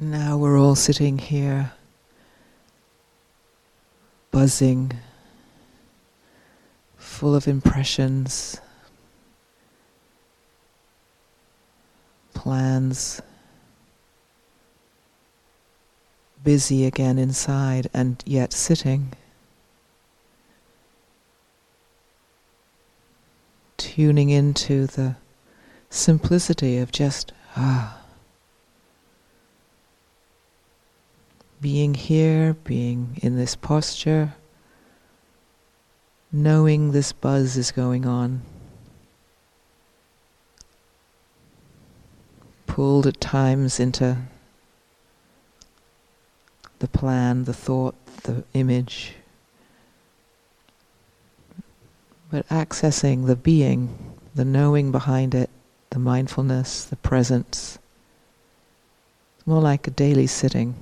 Now we're all sitting here, buzzing, full of impressions, plans, busy again inside and yet sitting. Tuning into the simplicity of just ah. Being here, being in this posture, knowing this buzz is going on. Pulled at times into the plan, the thought, the image, but accessing the being, the knowing behind it, the mindfulness, the presence. More like a daily sitting.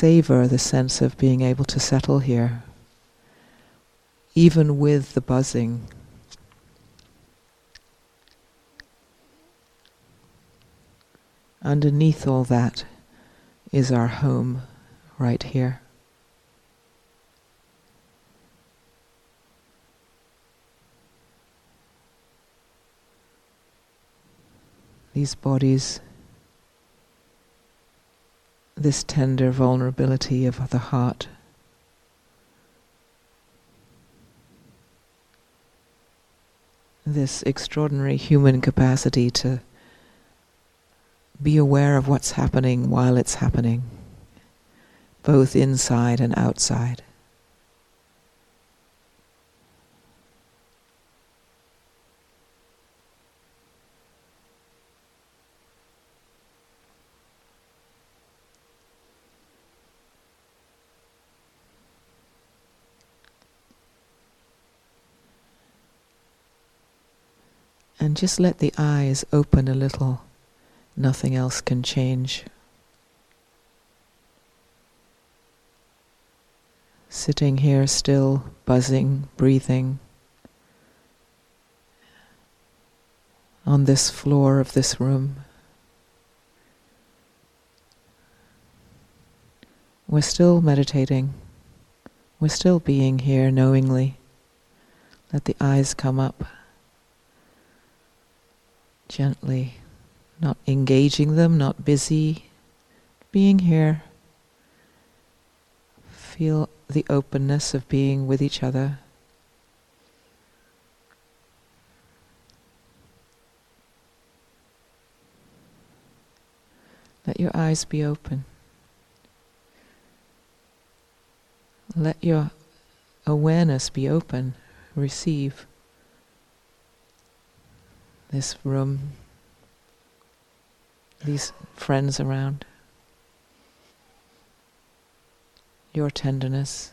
Savor the sense of being able to settle here, even with the buzzing. Underneath all that is our home right here. These bodies this tender vulnerability of the heart. This extraordinary human capacity to be aware of what's happening while it's happening, both inside and outside. And just let the eyes open a little. Nothing else can change. Sitting here still, buzzing, breathing. On this floor of this room. We're still meditating. We're still being here knowingly. Let the eyes come up gently, not engaging them, not busy, being here. Feel the openness of being with each other. Let your eyes be open. Let your awareness be open. Receive this room, these friends around, your tenderness.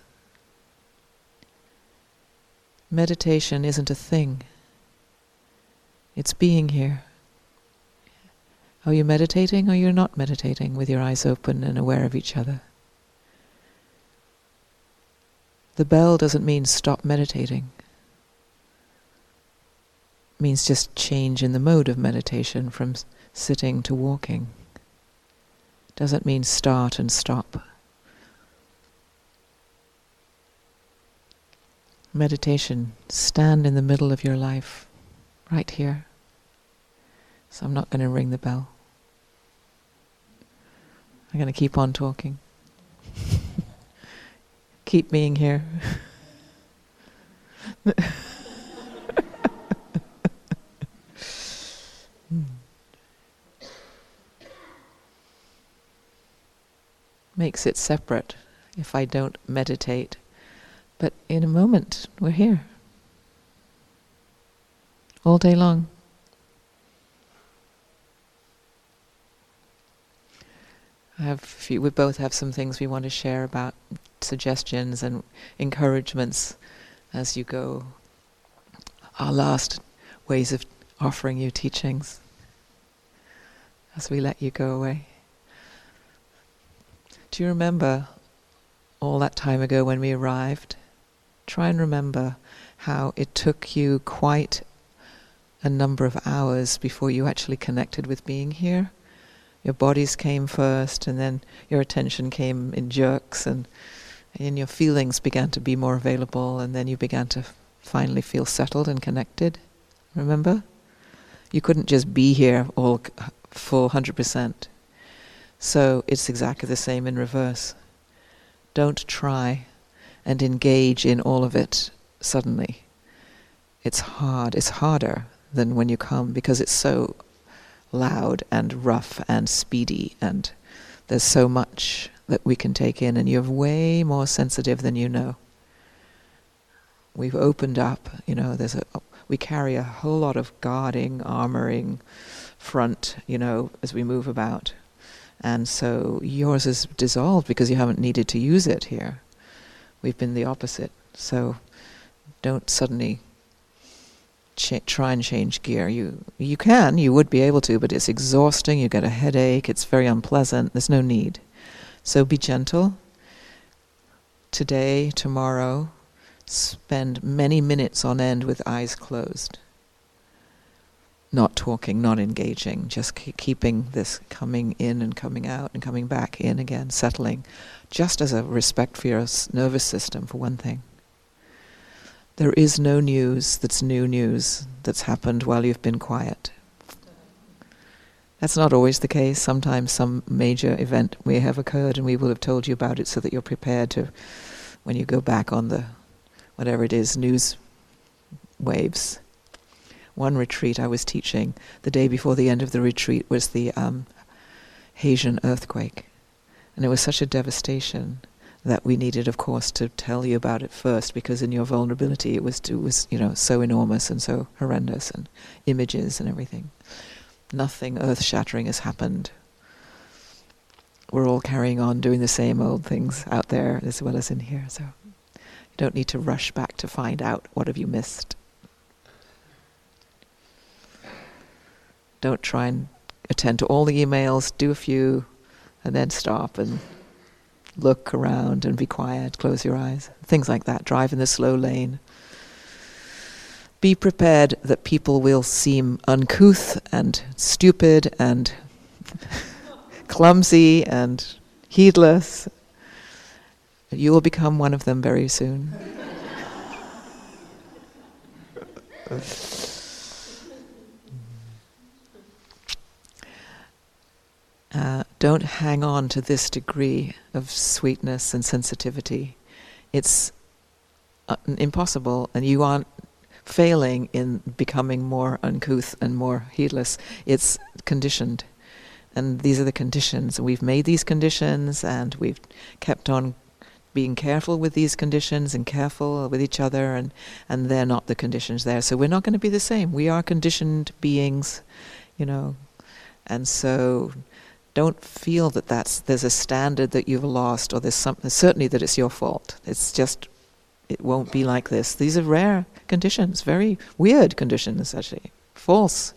Meditation isn't a thing, it's being here. Are you meditating or you're not meditating with your eyes open and aware of each other? The bell doesn't mean stop meditating means just change in the mode of meditation from sitting to walking. Doesn't mean start and stop. Meditation, stand in the middle of your life, right here. So I'm not going to ring the bell. I'm going to keep on talking. keep being here. makes it separate if I don't meditate. But in a moment, we're here. All day long. I have few, we both have some things we want to share about suggestions and encouragements as you go. Our last ways of offering you teachings as we let you go away. Do you remember all that time ago when we arrived try and remember how it took you quite a number of hours before you actually connected with being here. Your bodies came first, and then your attention came in jerks, and, and your feelings began to be more available, and then you began to finally feel settled and connected. Remember? You couldn't just be here all full 100%. So it's exactly the same in reverse. Don't try and engage in all of it suddenly. It's hard. It's harder than when you come because it's so loud and rough and speedy and there's so much that we can take in and you're way more sensitive than you know. We've opened up, you know, there's a we carry a whole lot of guarding, armoring front, you know, as we move about. And so yours is dissolved because you haven't needed to use it here. We've been the opposite. So don't suddenly cha- try and change gear. You you can, you would be able to, but it's exhausting. You get a headache. It's very unpleasant. There's no need. So be gentle. Today, tomorrow, spend many minutes on end with eyes closed. Not talking, not engaging, just keeping this coming in and coming out and coming back in again, settling, just as a respect for your nervous system, for one thing. There is no news that's new news that's happened while you've been quiet. That's not always the case. Sometimes some major event may have occurred and we will have told you about it so that you're prepared to, when you go back on the, whatever it is, news waves. One retreat I was teaching, the day before the end of the retreat was the um, Haitian earthquake. And it was such a devastation that we needed, of course, to tell you about it first, because in your vulnerability, it was it was you know so enormous and so horrendous, and images and everything. Nothing earth-shattering has happened. We're all carrying on doing the same old things out there as well as in here, so you don't need to rush back to find out what have you missed. Don't try and attend to all the emails. Do a few, and then stop and look around and be quiet, close your eyes, things like that. Drive in the slow lane. Be prepared that people will seem uncouth and stupid and clumsy and heedless. You will become one of them very soon. Uh, don't hang on to this degree of sweetness and sensitivity. It's uh, impossible, and you aren't failing in becoming more uncouth and more heedless. It's conditioned. And these are the conditions. We've made these conditions, and we've kept on being careful with these conditions and careful with each other, and, and they're not the conditions there. So we're not going to be the same. We are conditioned beings, you know. And so don't feel that that's there's a standard that you've lost or there's something certainly that it's your fault. It's just it won't be like this. These are rare conditions, very weird conditions actually, false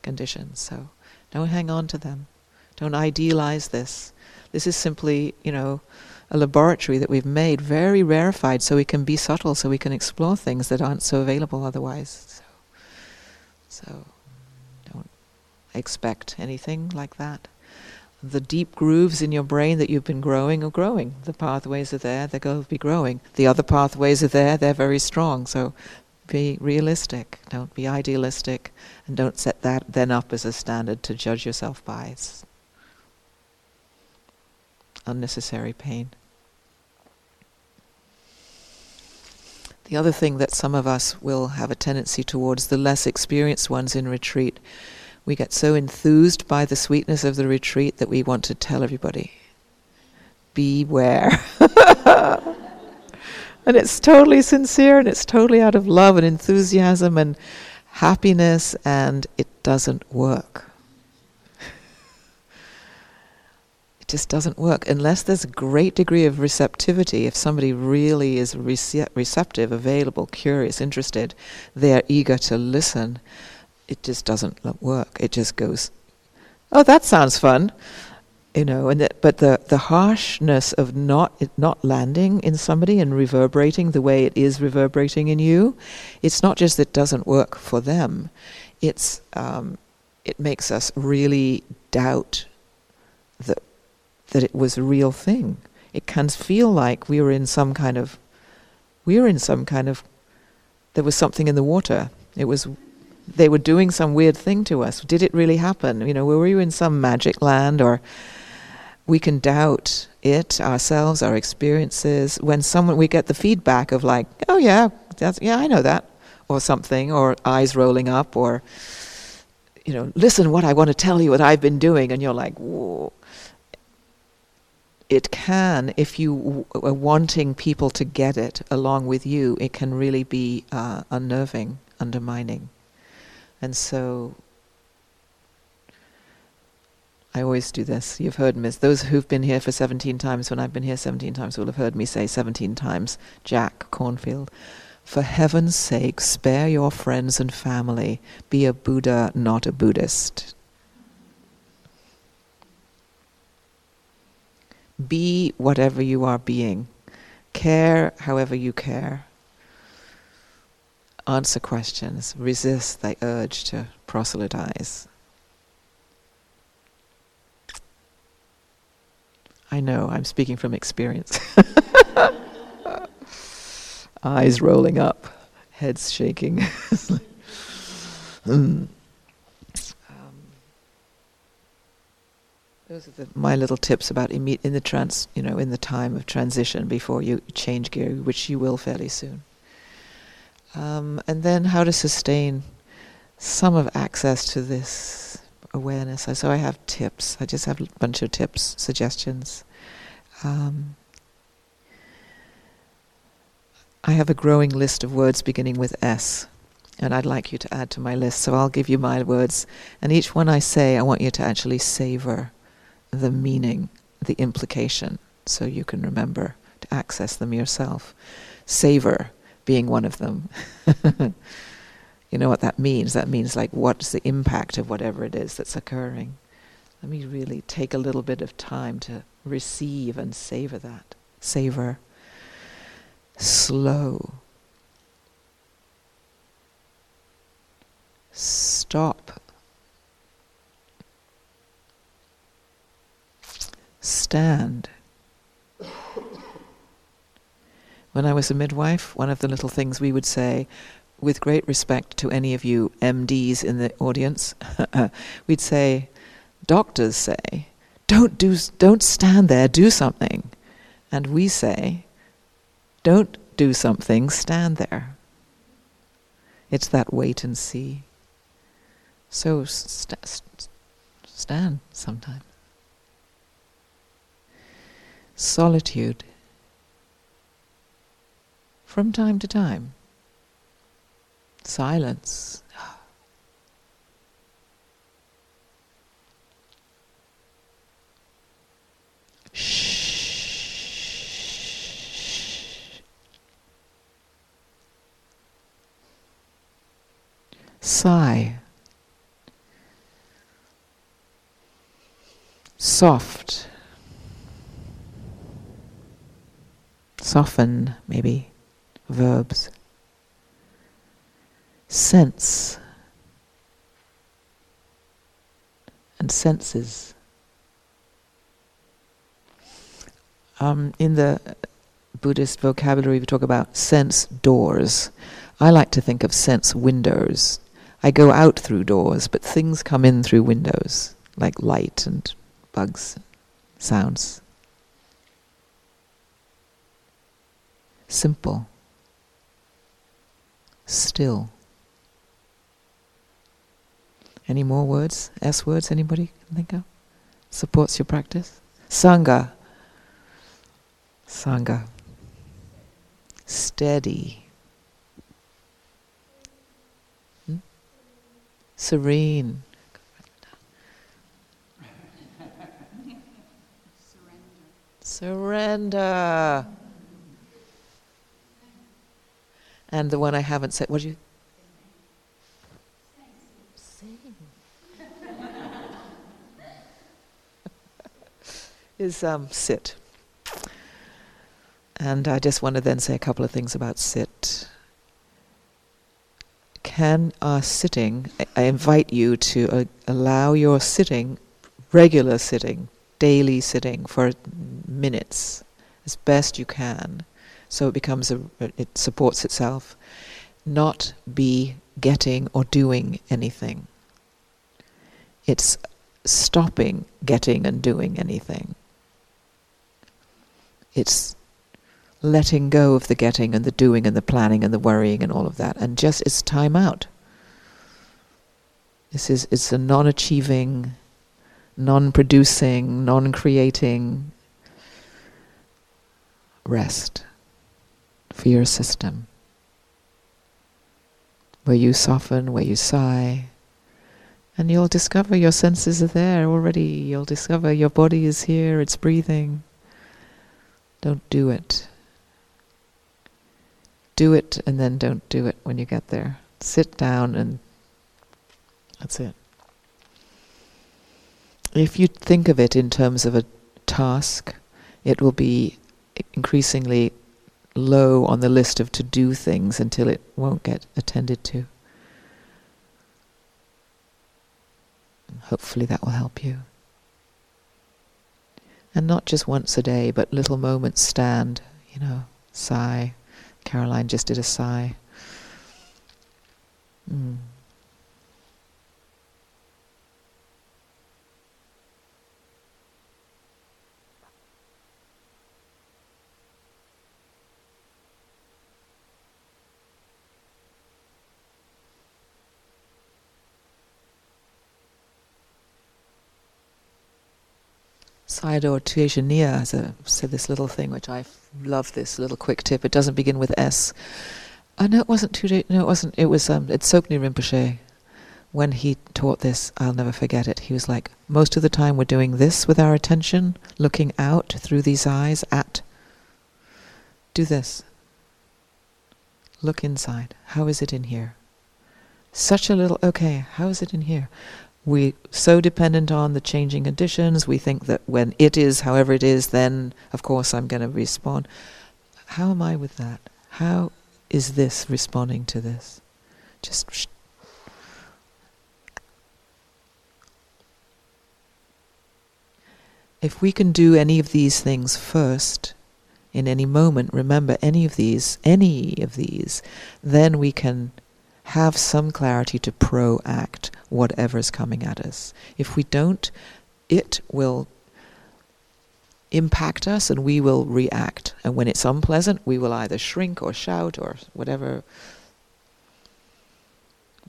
conditions. So don't hang on to them. Don't idealize this. This is simply, you know, a laboratory that we've made very rarefied so we can be subtle, so we can explore things that aren't so available otherwise. So, so don't expect anything like that the deep grooves in your brain that you've been growing are growing. The pathways are there, they're going to be growing. The other pathways are there, they're very strong. So be realistic, don't be idealistic, and don't set that then up as a standard to judge yourself by. It's unnecessary pain. The other thing that some of us will have a tendency towards, the less experienced ones in retreat, we get so enthused by the sweetness of the retreat that we want to tell everybody beware. and it's totally sincere and it's totally out of love and enthusiasm and happiness, and it doesn't work. It just doesn't work unless there's a great degree of receptivity. If somebody really is rece- receptive, available, curious, interested, they're eager to listen it just doesn't work. It just goes, oh, that sounds fun. you know, and that, but the, the harshness of not not landing in somebody and reverberating the way it is reverberating in you, it's not just that it doesn't work for them, it's um, it makes us really doubt that that it was a real thing. It can feel like we were in some kind of we were in some kind of there was something in the water. It was they were doing some weird thing to us. Did it really happen? You know, were we in some magic land or we can doubt it ourselves, our experiences. When someone we get the feedback of like, oh yeah, that's yeah, I know that, or something, or eyes rolling up, or you know, listen, what I want to tell you, what I've been doing, and you're like, whoa. It can, if you are wanting people to get it along with you, it can really be uh, unnerving, undermining, and so I always do this. You've heard me. Those who've been here for 17 times, when I've been here 17 times, will have heard me say 17 times, Jack Kornfield, for heaven's sake, spare your friends and family. Be a Buddha, not a Buddhist. Be whatever you are being. Care however you care. Answer questions. Resist the urge to proselytize. I know, I'm speaking from experience. Eyes rolling up, heads shaking. um, those are the, my little tips about imme- in the trans, you know, in the time of transition before you change gear, which you will fairly soon. Um, and then how to sustain some of access to this awareness. So I have tips. I just have a bunch of tips, suggestions. Um, I have a growing list of words beginning with S, and I'd like you to add to my list. So I'll give you my words, and each one I say, I want you to actually savor the meaning, the implication, so you can remember to access them yourself. Savor being one of them. You know what that means? That means like what's the impact of whatever it is that's occurring. Let me really take a little bit of time to receive and savor that. Savor. Slow. Stop. Stand. When I was a midwife, one of the little things we would say with great respect to any of you MDs in the audience, we'd say, doctors say, don't do, don't stand there, do something, and we say, don't do something, stand there. It's that wait and see. So st- st- stand sometimes. Solitude. From time to time silence. Sigh. Soft. Soften, maybe. Verbs sense and senses. Um, in the Buddhist vocabulary, we talk about sense doors. I like to think of sense windows. I go out through doors, but things come in through windows, like light and bugs, sounds. Simple. Still. Any more words? S words anybody can think of? Supports your practice? Sangha. Sangha. Steady. Hmm? Serene. Surrender. And the one I haven't said, what do you? is um, sit. And I just want to then say a couple of things about sit. Can our sitting, I invite you to uh, allow your sitting, regular sitting, daily sitting for minutes, as best you can, so it becomes a, it supports itself, not be getting or doing anything. It's stopping getting and doing anything. It's letting go of the getting and the doing and the planning and the worrying and all of that, and just it's time out. This is it's a non-achieving, non-producing, non-creating rest for your system, where you soften, where you sigh, and you'll discover your senses are there already. You'll discover your body is here, it's breathing. Don't do it. Do it and then don't do it when you get there. Sit down and that's it. If you think of it in terms of a task, it will be increasingly low on the list of to do things until it won't get attended to. Hopefully that will help you. And not just once a day, but little moments stand, you know, sigh. Caroline just did a sigh. Mm. Sayadaw Tejaniya has a, said this little thing, which I love. This little quick tip. It doesn't begin with S. Oh no, it wasn't. No, it wasn't. It was. Um, it's Tsoknyi Rinpoche. When he taught this, I'll never forget it. He was like, most of the time we're doing this with our attention, looking out through these eyes at. Do this. Look inside. How is it in here? Such a little. Okay, how is it in here? We so dependent on the changing conditions. We think that when it is, however it is, then of course I'm going to respond. How am I with that? How is this responding to this? Just. Sh- if we can do any of these things first, in any moment, remember any of these, any of these, then we can have some clarity to proact whatever's coming at us. If we don't, it will impact us and we will react. And when it's unpleasant, we will either shrink or shout or whatever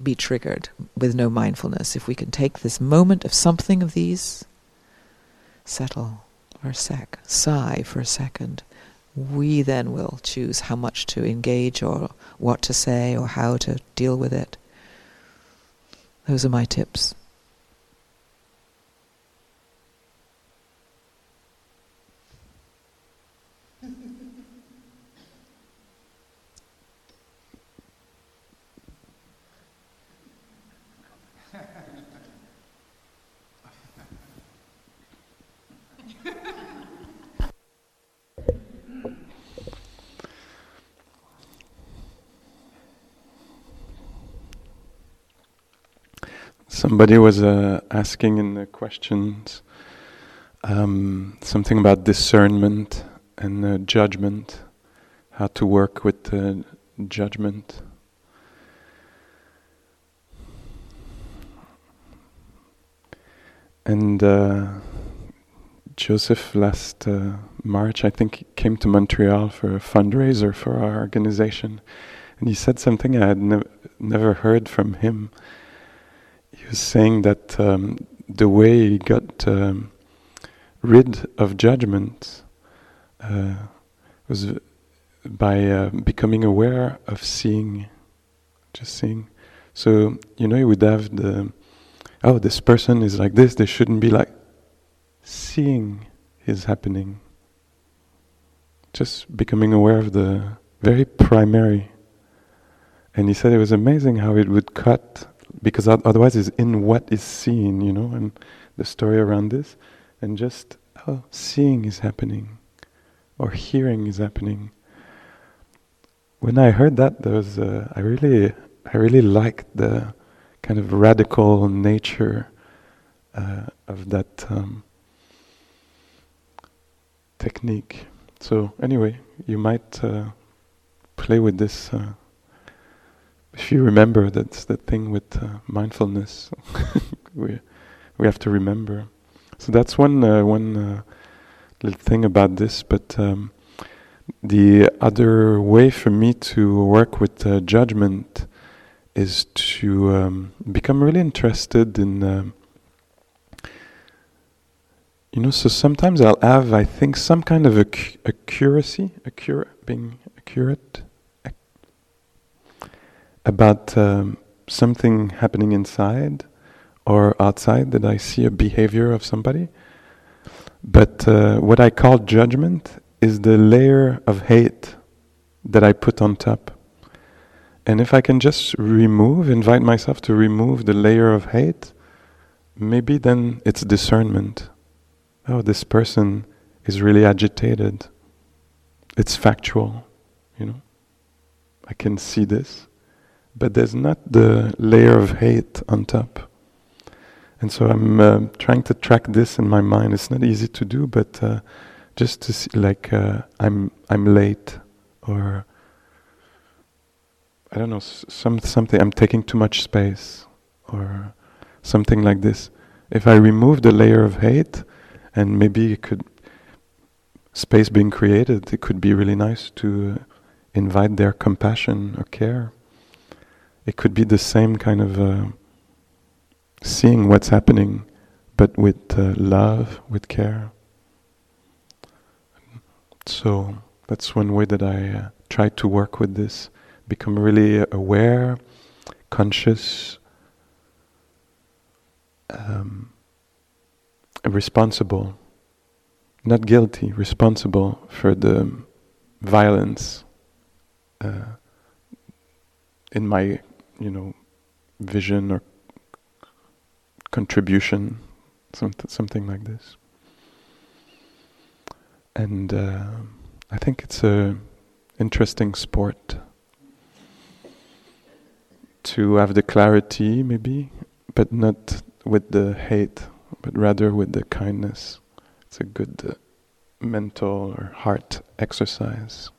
be triggered with no mindfulness. If we can take this moment of something of these, settle for a sec, sigh for a second, we then will choose how much to engage or what to say or how to deal with it. Those are my tips. Somebody was uh, asking in the questions um, something about discernment and uh, judgment, how to work with uh, judgment. And uh, Joseph last uh, March, I think, came to Montreal for a fundraiser for our organization, and he said something I had ne- never heard from him he was saying that um, the way he got um, rid of judgment uh, was by uh, becoming aware of seeing, just seeing. So you know, you would have the oh, this person is like this. They shouldn't be like seeing is happening. Just becoming aware of the very primary. And he said it was amazing how it would cut because otherwise it's in what is seen, you know, and the story around this, and just oh, seeing is happening, or hearing is happening. When I heard that, there was uh, I really I really liked the kind of radical nature uh, of that um, technique. So anyway, you might uh, play with this. If you remember, that's the thing with uh, mindfulness. we we have to remember. So that's one uh, one uh, little thing about this. But um, the other way for me to work with uh, judgment is to um, become really interested in. Um, you know, so sometimes I'll have, I think, some kind of ac- accuracy, accurate, being accurate about um, something happening inside or outside that I see a behavior of somebody. But uh, what I call judgment is the layer of hate that I put on top. And if I can just remove, invite myself to remove the layer of hate, maybe then it's discernment. Oh, this person is really agitated. It's factual, you know. I can see this. But there's not the layer of hate on top. And so I'm uh, trying to track this in my mind. It's not easy to do, but uh, just to see, like, uh, I'm I'm late, or I don't know, some something. I'm taking too much space, or something like this. If I remove the layer of hate, and maybe it could space being created, it could be really nice to invite their compassion or care. It could be the same kind of uh, seeing what's happening, but with uh, love, with care. So that's one way that I uh, try to work with this. Become really aware, conscious, um, responsible, not guilty, responsible for the violence uh, in my, you know, vision or contribution, something, something like this. And uh, I think it's a interesting sport to have the clarity, maybe, but not with the hate, but rather with the kindness. It's a good uh, mental or heart exercise.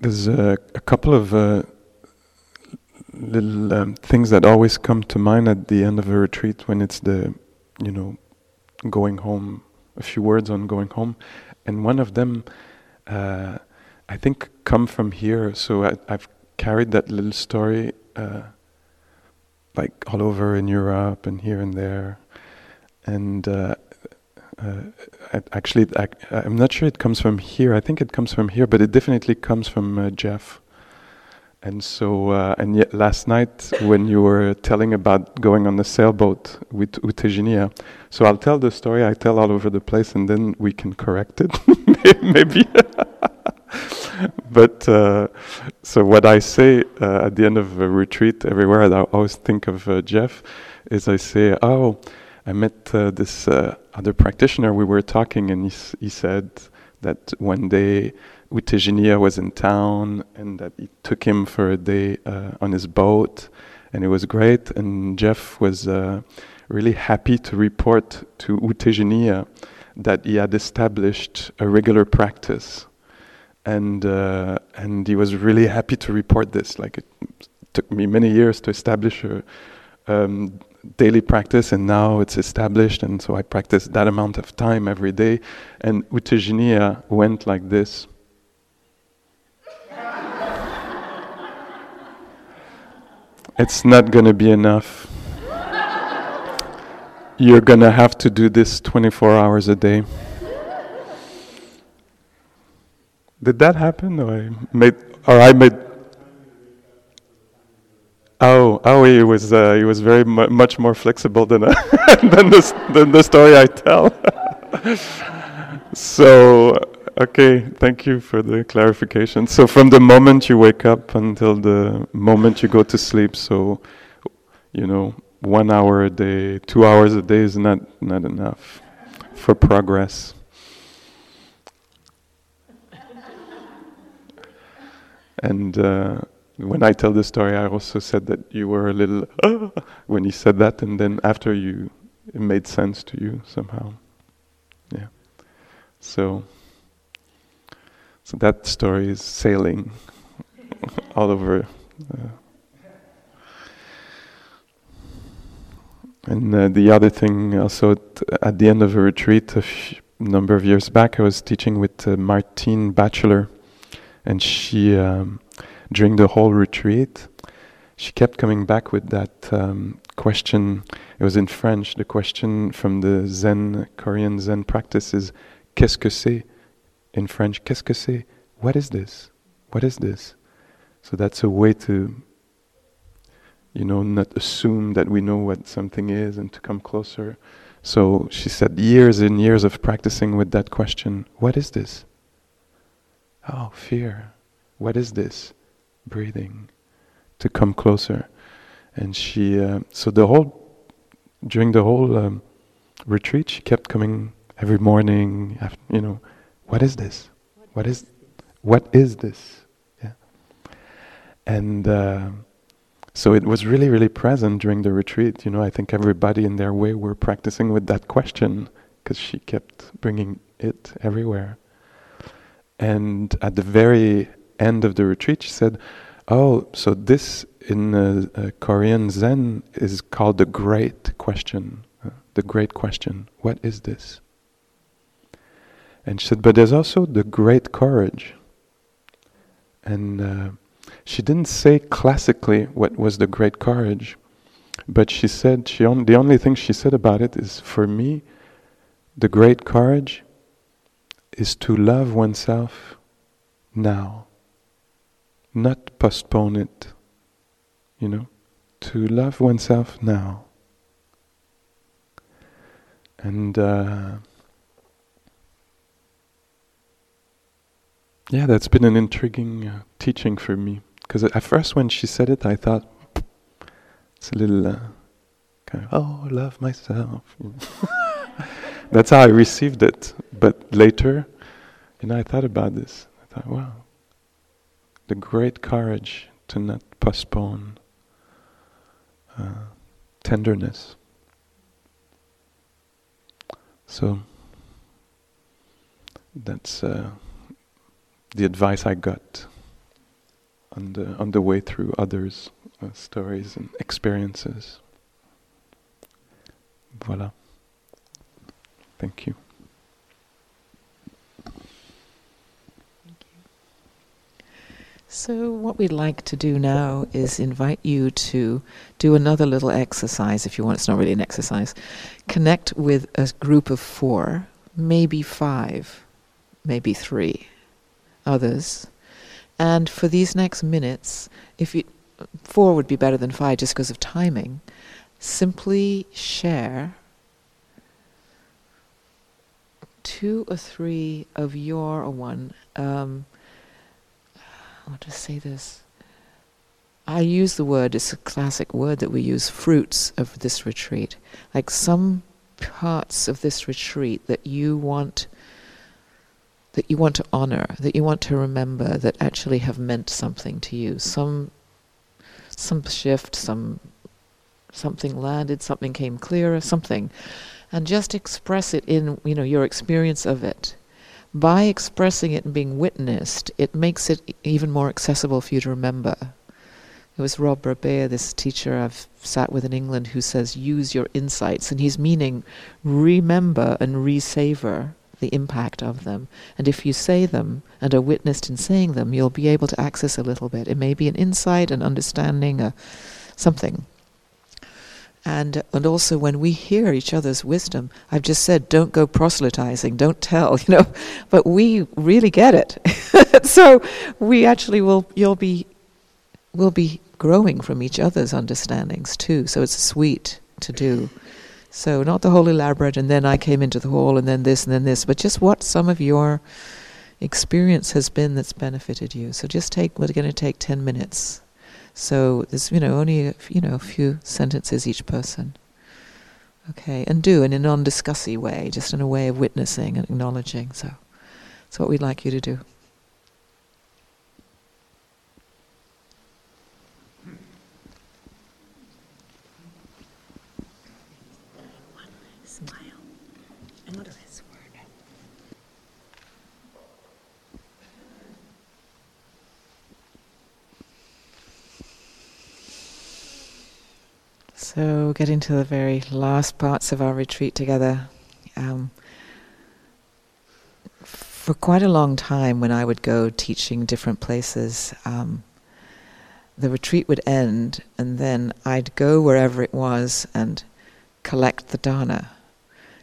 There's a, a couple of uh, little um, things that always come to mind at the end of a retreat when it's the, you know, going home. A few words on going home, and one of them, uh, I think, come from here. So I, have carried that little story, uh, like all over in Europe and here and there, and uh, uh, actually, I, am not sure it comes from here. I think it comes from here, but it definitely comes from uh, Jeff. And so, uh, and yet last night when you were telling about going on the sailboat with U Tejaniya, so I'll tell the story I tell all over the place, and then we can correct it, maybe. but uh, so what I say uh, at the end of a retreat everywhere, I always think of uh, Jeff, is I say, "Oh, I met uh, this other practitioner, we were talking, and he, he said that one day U Tejaniya was in town and that it took him for a day uh, on his boat, and it was great. And Jeff was uh, really happy to report to U Tejaniya that he had established a regular practice, and uh, and he was really happy to report this. Like it took me many years to establish a um, daily practice and now it's established and so I practice that amount of time every day and U Tejaniya went like this. it's not going to be enough. You're going to have to do this 24 hours a day. Did that happen or I made or I made Oh, oh, he was uh, he was very mu- much more flexible than uh, than the than the story I tell. so Okay, thank you for the clarification. So, from the moment you wake up until the moment you go to sleep, so you know, one hour a day, two hours a day is not not enough for progress. and uh, when I tell the story, I also said that you were a little when you said that, and then after you, it made sense to you somehow. Yeah. So. So that story is sailing all over. Uh, and uh, the other thing, also at, at, the end of a retreat a number of years back, I was teaching with uh, Martine Batchelor, and she, um, during the whole retreat, she kept coming back with that um, question. It was in French. The question from the Zen, Korean Zen practice is, "Qu'est-ce que c'est?" in French, qu'est-ce que c'est? What is this? What is this? So that's a way to, you know, not assume that we know what something is and to come closer. So she said, years and years of practicing with that question what is this? Oh, fear. What is this? Breathing. To come closer. And she, uh, so the whole, during the whole um, retreat, she kept coming every morning, after, you know, what is this? What is what is this? Yeah. And uh, so it was really, really present during the retreat. You know, I think everybody in their way were practicing with that question because she kept bringing it everywhere. And at the very end of the retreat, she said, "Oh, so this in uh, uh, Korean Zen is called the Great Question. Uh, the Great Question. What is this?" And she said, but there's also the great courage. And uh, she didn't say classically what was the great courage, but she said she on, the only thing she said about it is for me, the great courage is to love oneself now, not postpone it. You know, to love oneself now. And uh, Yeah, that's been an intriguing uh, teaching for me. Because at first, when she said it, I thought it's a little uh, kind of, oh, love myself. that's how I received it. But later, you know, I thought about this. I thought, wow, the great courage to not postpone uh, tenderness. So that's. Uh, the advice I got on the on the way through others' uh, stories and experiences. Voilà. Thank you. So, what we'd like to do now is invite you to do another little exercise, if you want. It's not really an exercise. Connect with a group of four, maybe five, maybe three others. And for these next minutes, if you, four would be better than five just because of timing, simply share two or three of your or one. Um, I want to say this. I use the word, it's a classic word that we use, fruits of this retreat. Like some parts of this retreat that you want that you want to honor, that you want to remember, that actually have meant something to you. Some, some shift, some, something landed, something came clearer, something, and just express it in you know your experience of it. By expressing it and being witnessed, it makes it even more accessible for you to remember. It was Rob Burbea, this teacher I've sat with in England, who says, use your insights. And he's meaning remember and re-savor the impact of them. And if you say them and are witnessed in saying them, you'll be able to access a little bit. It may be an insight, an understanding, a something. And and also when we hear each other's wisdom, I've just said, don't go proselytizing, don't tell, you know, but we really get it. so we actually will you'll be will be growing from each other's understandings too. So it's sweet to do. So not the whole elaborate, and then I came into the hall, and then this, and then this, but just what some of your experience has been that's benefited you. So just take, we're going to take 10 minutes. So there's, you know, only, a, you know, a few sentences each person. Okay, and do in a non-discussy way, just in a way of witnessing and acknowledging. So that's what we'd like you to do. So, getting to the very last parts of our retreat together. Um, for quite a long time, when I would go teaching different places, um, the retreat would end, and then I'd go wherever it was and collect the dana.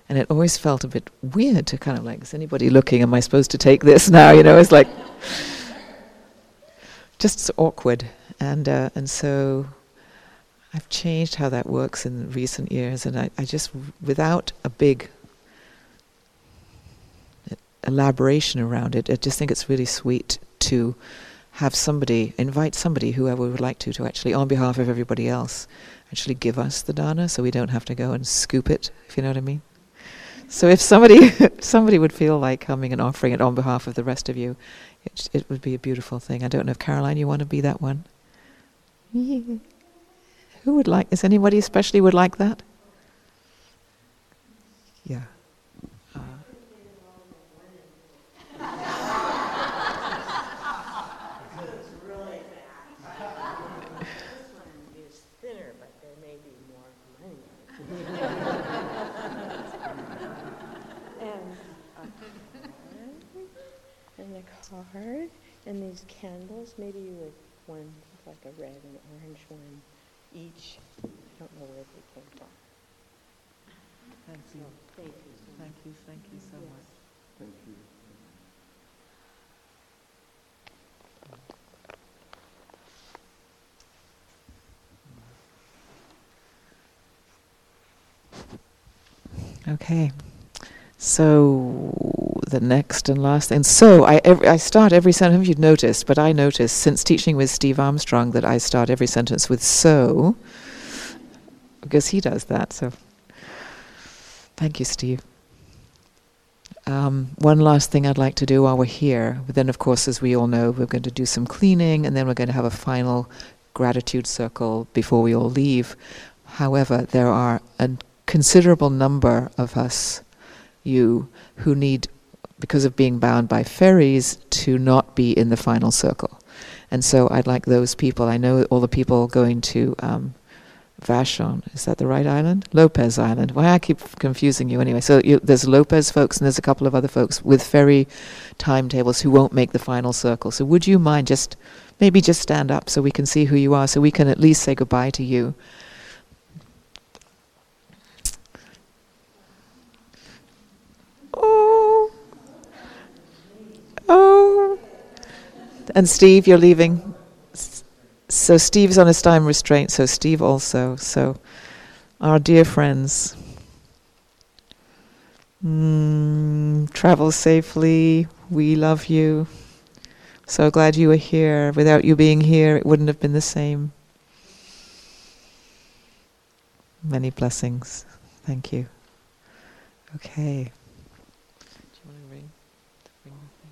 And it always felt a bit weird to kind of like, is anybody looking? Am I supposed to take this now? You know, it's like just awkward. And uh, and so I've changed how that works in recent years, and I, I just, without a big elaboration around it, I just think it's really sweet to have somebody, invite somebody, whoever would like to, to actually, on behalf of everybody else, actually give us the dana so we don't have to go and scoop it, if you know what I mean. So if somebody somebody would feel like coming and offering it on behalf of the rest of you, it, it would be a beautiful thing. I don't know if Caroline, you want to be that one? Yeah. Who would like, is anybody especially would like that? Yeah. Uh. and a card and these candles. Maybe you would one like a red and orange one each. I don't know where they came from. Thank you. Thank you. Thank you. Thank you so Yes. much. Thank you. Okay. So the next and last thing. So I I start every sentence. You've noticed, but I noticed since teaching with Steve Armstrong that I start every sentence with "so," because he does that. So thank you, Steve. Um, one last thing I'd like to do while we're here. But then, of course, as we all know, we're going to do some cleaning, and then we're going to have a final gratitude circle before we all leave. However, there are a considerable number of us, you, who need, because of being bound by ferries, to not be in the final circle. And so I'd like those people, I know all the people going to um, Vashon, is that the right island? Lopez Island. Why I keep confusing you anyway. So you, there's Lopez folks and there's a couple of other folks with ferry timetables who won't make the final circle. So would you mind just, maybe just stand up so we can see who you are, so we can at least say goodbye to you. And Steve, you're leaving. So Steve's on his time restraint, so Steve also. So our dear friends. Mm, travel safely. We love you. So glad you were here. Without you being here, it wouldn't have been the same. Many blessings. Thank you. Okay. Do you want to ring? ring the thing?